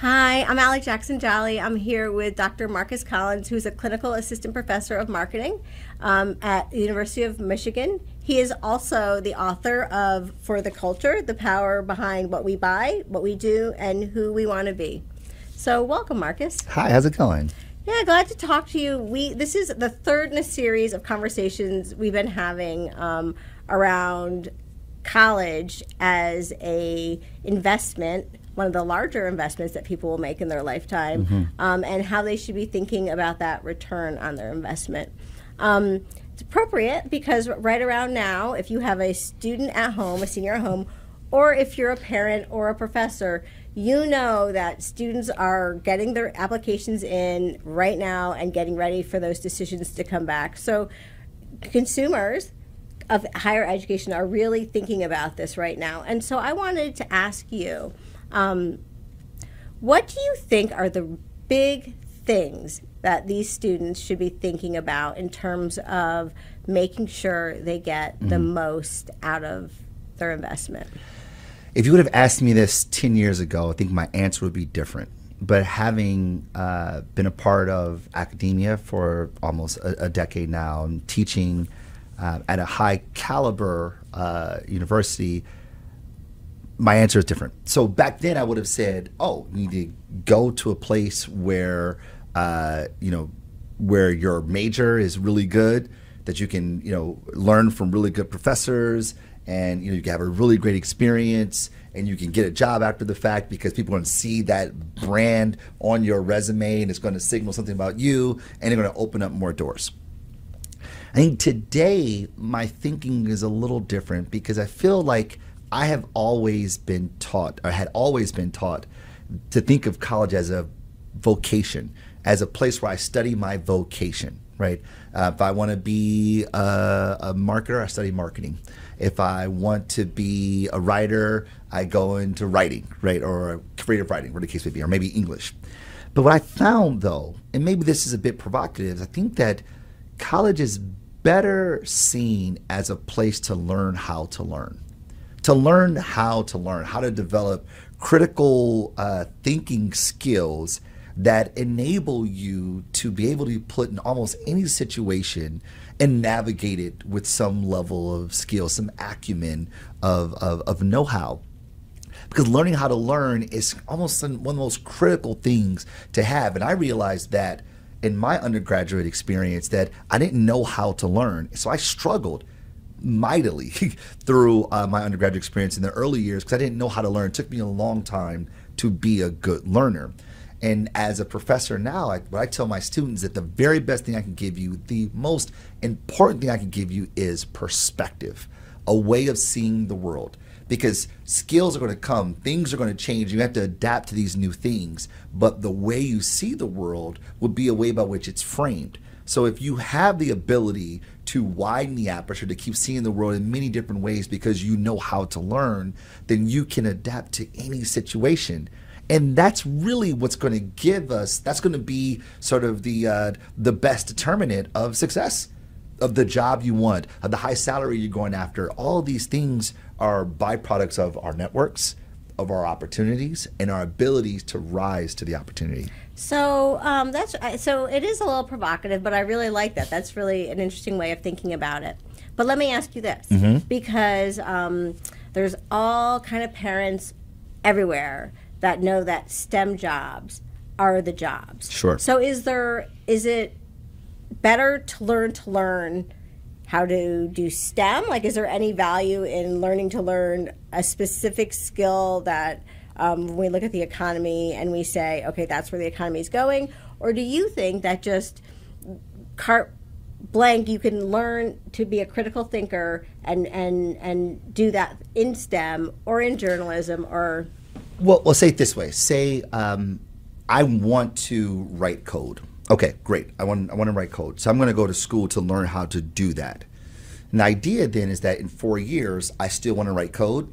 Hi, I'm Alec Jackson Jolly. I'm here with Dr. Marcus Collins, who's a clinical assistant professor of marketing um, at the University of Michigan. He is also the author of For the Culture The Power Behind What We Buy, What We Do, and Who We Want to Be. So, welcome, Marcus. Hi, how's it going? Yeah, glad to talk to you. We this is the third in a series of conversations we've been having um, around college as a investment one of the larger investments that people will make in their lifetime, mm-hmm. um, and how they should be thinking about that return on their investment. Um, it's appropriate because right around now, if you have a student at home, a senior at home, or if you're a parent or a professor, you know that students are getting their applications in right now and getting ready for those decisions to come back. So, consumers of higher education are really thinking about this right now. And so, I wanted to ask you um, what do you think are the big things that these students should be thinking about in terms of making sure they get mm-hmm. the most out of their investment? If you would have asked me this 10 years ago, I think my answer would be different. But having uh, been a part of academia for almost a, a decade now and teaching uh, at a high caliber uh, university, my answer is different. So back then, I would have said, "Oh, you need to go to a place where, uh, you know, where your major is really good, that you can, you know, learn from really good professors, and you know, you can have a really great experience, and you can get a job after the fact because people are going to see that brand on your resume, and it's going to signal something about you, and they're going to open up more doors." I think today my thinking is a little different because I feel like I have always been taught, or had always been taught, to think of college as a vocation, as a place where I study my vocation, right? Uh, if I want to be a, a, marketer, I study marketing. If I want to be a writer, I go into writing, right? Or creative writing, whatever the case may be, or maybe English. But what I found, though, and maybe this is a bit provocative, I think that college is better seen as a place to learn how to learn to learn how to learn, how to develop critical uh, thinking skills that enable you to be able to put in almost any situation and navigate it with some level of skill, some acumen of, of, of know how. Because learning how to learn is almost one of the most critical things to have. And I realized that in my undergraduate experience that I didn't know how to learn. So I struggled mightily through uh, my undergraduate experience in the early years because I didn't know how to learn. It took me a long time to be a good learner. And as a professor now, I, what I tell my students that the very best thing I can give you, the most important thing I can give you is perspective, a way of seeing the world. Because skills are going to come, things are going to change. You have to adapt to these new things. But the way you see the world will be a way by which it's framed. So if you have the ability to widen the aperture to keep seeing the world in many different ways because you know how to learn, then you can adapt to any situation. And that's really what's going to give us. That's going to be sort of the uh, the best determinant of success, of the job you want, of the high salary you're going after. All these things are byproducts of our networks, of our opportunities, and our abilities to rise to the opportunity. So um, that's so it is a little provocative, but I really like that. That's really an interesting way of thinking about it. But let me ask you this, mm-hmm. because um, there's all kind of parents everywhere that know that STEM jobs are the jobs. Sure. So is there is it better to learn to learn how to do STEM? Like, is there any value in learning to learn a specific skill that um, when we look at the economy and we say, okay, that's where the economy is going? Or do you think that just carte blank, you can learn to be a critical thinker and, and, and do that in STEM or in journalism or? Well, we'll say it this way. Say, um, I want to write code. Okay, great. I want, I want to write code. So I'm going to go to school to learn how to do that. And the idea then is that in four years, I still want to write code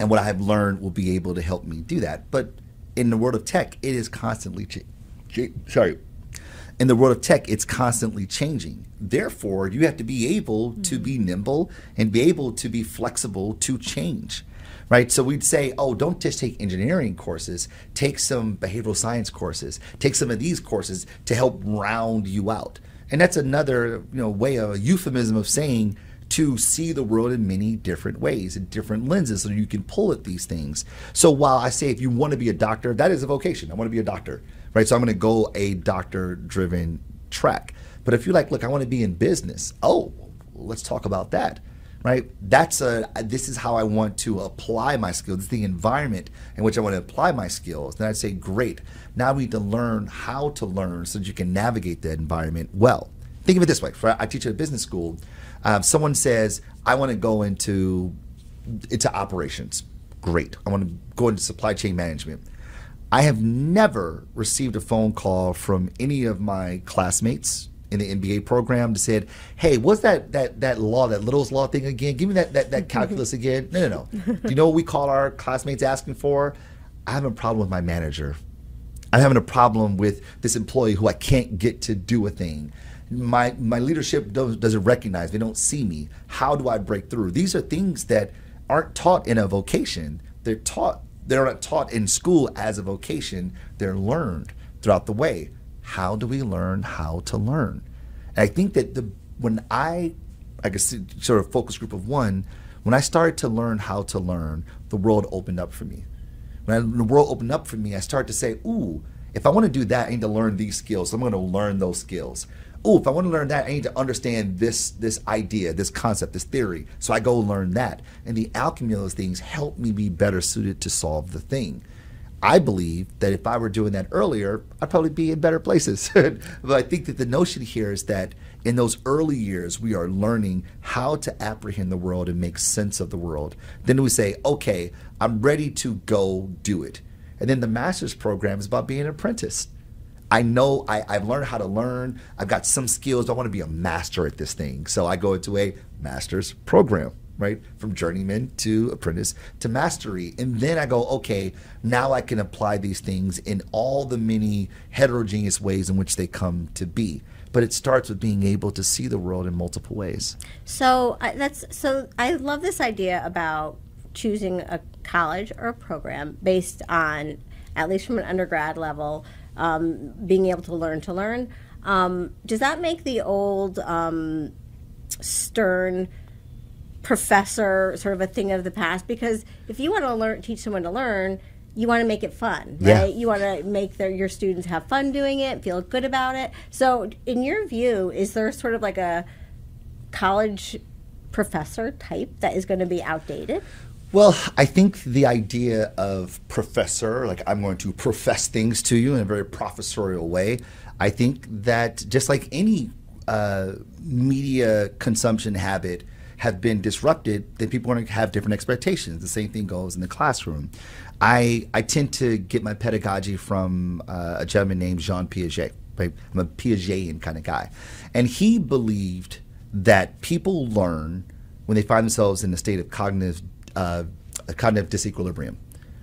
and what I have learned will be able to help me do that. But in the world of tech, it is constantly ch- ch- sorry. In the world of tech, it's constantly changing. Therefore, you have to be able mm-hmm. to be nimble and be able to be flexible to change. Right? So we'd say, oh, don't just take engineering courses, take some behavioral science courses, take some of these courses to help round you out. And that's another, you know, way of a euphemism of saying to see the world in many different ways, in different lenses, so you can pull at these things. So while I say if you want to be a doctor, that is a vocation. I want to be a doctor, right? So I'm going to go a doctor-driven track. But if you're like, look, I want to be in business, oh, let's talk about that right? That's a this is how I want to apply my skills. This is the environment in which I want to apply my skills. Then I'd say, great. Now we need to learn how to learn so that you can navigate that environment well. Think of it this way: I teach at a business school. Um, someone says, "I want to go into into operations." Great. I want to go into supply chain management. I have never received a phone call from any of my classmates in the MBA program to said, "Hey, what's that that that law, that Little's law thing again? Give me that that, that calculus again." No, no, no. Do you know what we call our classmates asking for? I have a problem with my manager. I'm having a problem with this employee who I can't get to do a thing. My my leadership doesn't recognize. They don't see me. How do I break through? These are things that aren't taught in a vocation. They're taught. They're not taught in school as a vocation. They're learned throughout the way how do we learn how to learn? And I think that the when I, I guess sort of focus group of one, when I started to learn how to learn, the world opened up for me. When, I, when the world opened up for me, I started to say, ooh, if I want to do that, I need to learn these skills. So I'm going to learn those skills. Oh, if I want to learn that, I need to understand this this idea, this concept, this theory. So I go learn that. And the alchemy of those things help me be better suited to solve the thing. I believe that if I were doing that earlier, I'd probably be in better places. but I think that the notion here is that in those early years, we are learning how to apprehend the world and make sense of the world. Then we say, okay, I'm ready to go do it. And then the master's program is about being an apprentice. I know I, have learned how to learn. I've got some skills. I want to be a master at this thing. So I go into a master's program right? From journeyman to apprentice to mastery. And then I go, okay, now I can apply these things in all the many heterogeneous ways in which they come to be. But it starts with being able to see the world in multiple ways. So that's so I love this idea about choosing a college or a program based on at least from an undergrad level um, being able to learn to learn. Um, does that make the old um, stern professor sort of a thing of the past because if you want to learn teach someone to learn you want to make it fun right? Yeah. you want to make their, your students have fun doing it feel good about it. So in your view is there sort of like a college professor type that is going to be outdated? Well, I think the idea of professor, like I'm going to profess things to you in a very professorial way, I think that just like any uh, media consumption habit, have been disrupted, then people are going to have different expectations. The same thing goes in the classroom. I I tend to get my pedagogy from uh, a gentleman named Jean Piaget. I'm a Piagetian kind of guy, and he believed that people learn when they find themselves in a state of cognitive uh, cognitive disequilibrium.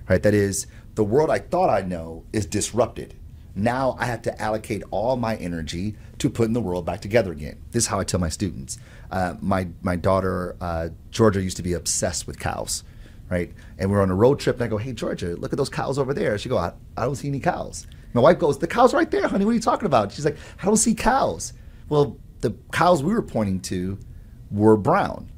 Right? That is, the world I thought I know is disrupted. Now I have to allocate all my energy to putting the world back together again. This is how I tell my students. Uh, my my daughter uh, Georgia used to be obsessed with cows, right? And we are on a road trip, and I go, "Hey Georgia, look at those cows over there." She go, "I, I don't see any cows." My wife goes, "The cows right there, honey. What are you talking about?" She's like, "I don't see cows." Well, the cows we were pointing to were brown.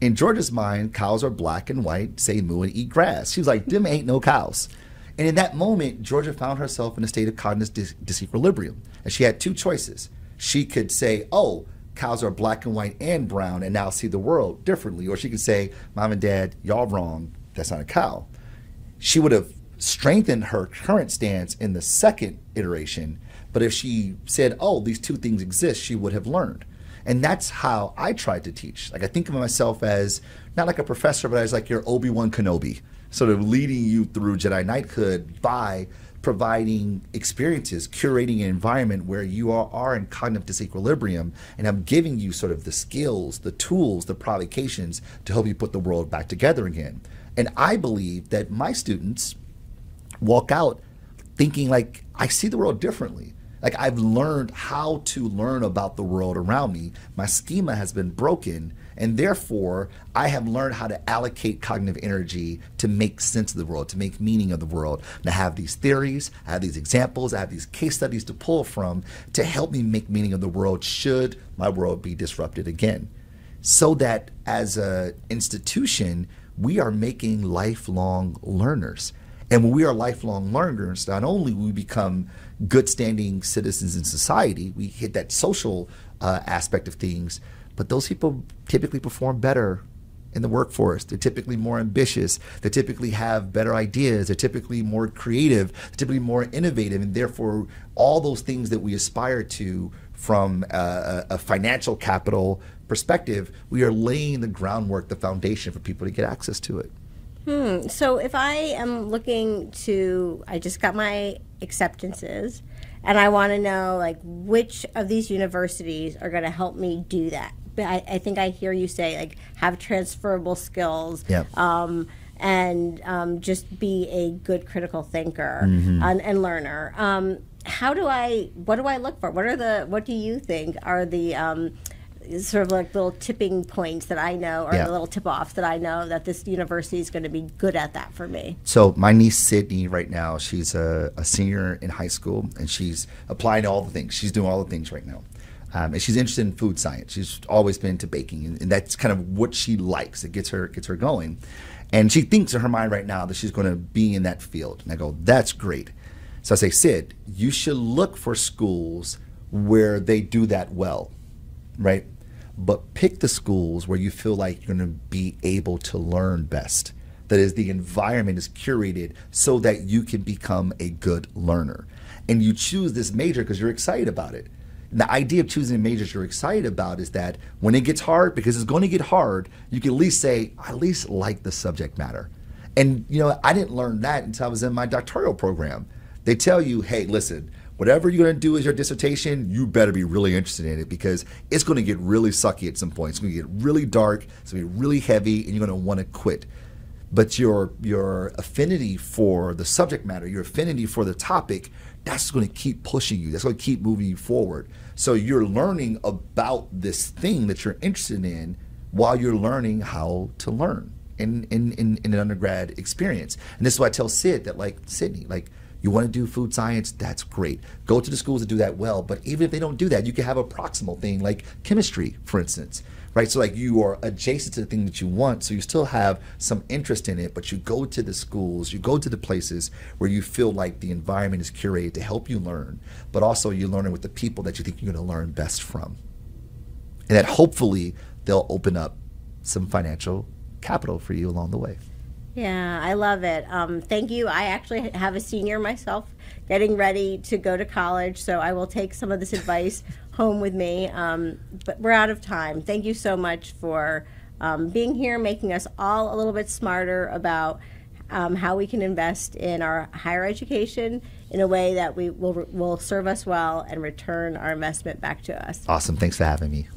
In Georgia's mind, cows are black and white, say moo and eat grass. She was like, "Them ain't no cows." And in that moment, Georgia found herself in a state of cognitive dis- disequilibrium. And she had two choices. She could say, oh, cows are black and white and brown, and now see the world differently. Or she could say, Mom and Dad, y'all wrong. That's not a cow. She would have strengthened her current stance in the second iteration. But if she said, oh, these two things exist, she would have learned. And that's how I tried to teach. Like I think of myself as not like a professor, but as like your Obi Wan Kenobi sort of leading you through Jedi Knighthood by providing experiences, curating an environment where you are, are in cognitive disequilibrium, and I'm giving you sort of the skills, the tools, the provocations to help you put the world back together again. And I believe that my students walk out thinking like I see the world differently. Like I've learned how to learn about the world around me. My schema has been broken And therefore, I have learned how to allocate cognitive energy to make sense of the world, to make meaning of the world. I have these theories, I have these examples, I have these case studies to pull from to help me make meaning of the world should my world be disrupted again. So that as an institution, we are making lifelong learners. And when we are lifelong learners, not only we become good standing citizens in society, we hit that social uh, aspect of things, but those people typically perform better in the workforce. They're typically more ambitious. They typically have better ideas. They're typically more creative. They're typically more innovative. And therefore, all those things that we aspire to from a, a financial capital perspective, we are laying the groundwork, the foundation for people to get access to it. Hmm. So if I am looking to, I just got my acceptances, and I want to know like which of these universities are going to help me do that. I, I, think I hear you say like have transferable skills. Yep. Um, and um, just be a good critical thinker mm-hmm. and, and, learner. Um, how do I? What do I look for? What are the? What do you think are the um, sort of like little tipping points that I know, or yeah. the little tip offs that I know that this university is going to be good at that for me. So my niece Sydney, right now, she's a, a senior in high school, and she's applying to all the things. She's doing all the things right now. Um, and she's interested in food science. She's always been into baking, and, and, that's kind of what she likes. It gets her gets her going, and she thinks in her mind right now that she's going to be in that field. And I go, that's great. So I say, Sid, you should look for schools where they do that well, right? but pick the schools where you feel like you're going to be able to learn best. That is, the environment is curated so that you can become a good learner. And you choose this major because you're excited about it. The idea of choosing majors you're excited about is that when it gets hard, because it's going to get hard, you can at least say, I at least like the subject matter. And, you know, I didn't learn that until I was in my doctoral program. They tell you, hey, listen, whatever you're going to do as your dissertation, you better be really interested in it because it's going to get really sucky at some point. It's going to get really dark, it's going to be really heavy, and you're going to want to quit. But your your affinity for the subject matter, your affinity for the topic, that's going to keep pushing you. That's going to keep moving you forward. So you're learning about this thing that you're interested in while you're learning how to learn in in, in, in an undergrad experience. And this is why I tell Sid that like Sydney, like you want to do food science? That's great. Go to the schools that do that well. But even if they don't do that, you can have a proximal thing like chemistry, for instance, right? So like you are adjacent to the thing that you want, so you still have some interest in it, but you go to the schools, you go to the places where you feel like the environment is curated to help you learn, but also you're learning with the people that you think you're going to learn best from. And that hopefully they'll open up some financial capital for you along the way. Yeah, I love it. Um, thank you. I actually have a senior myself getting ready to go to college, so I will take some of this advice home with me. Um, but we're out of time. Thank you so much for um, being here, making us all a little bit smarter about um, how we can invest in our higher education in a way that we will will serve us well and return our investment back to us. Awesome. Thanks for having me.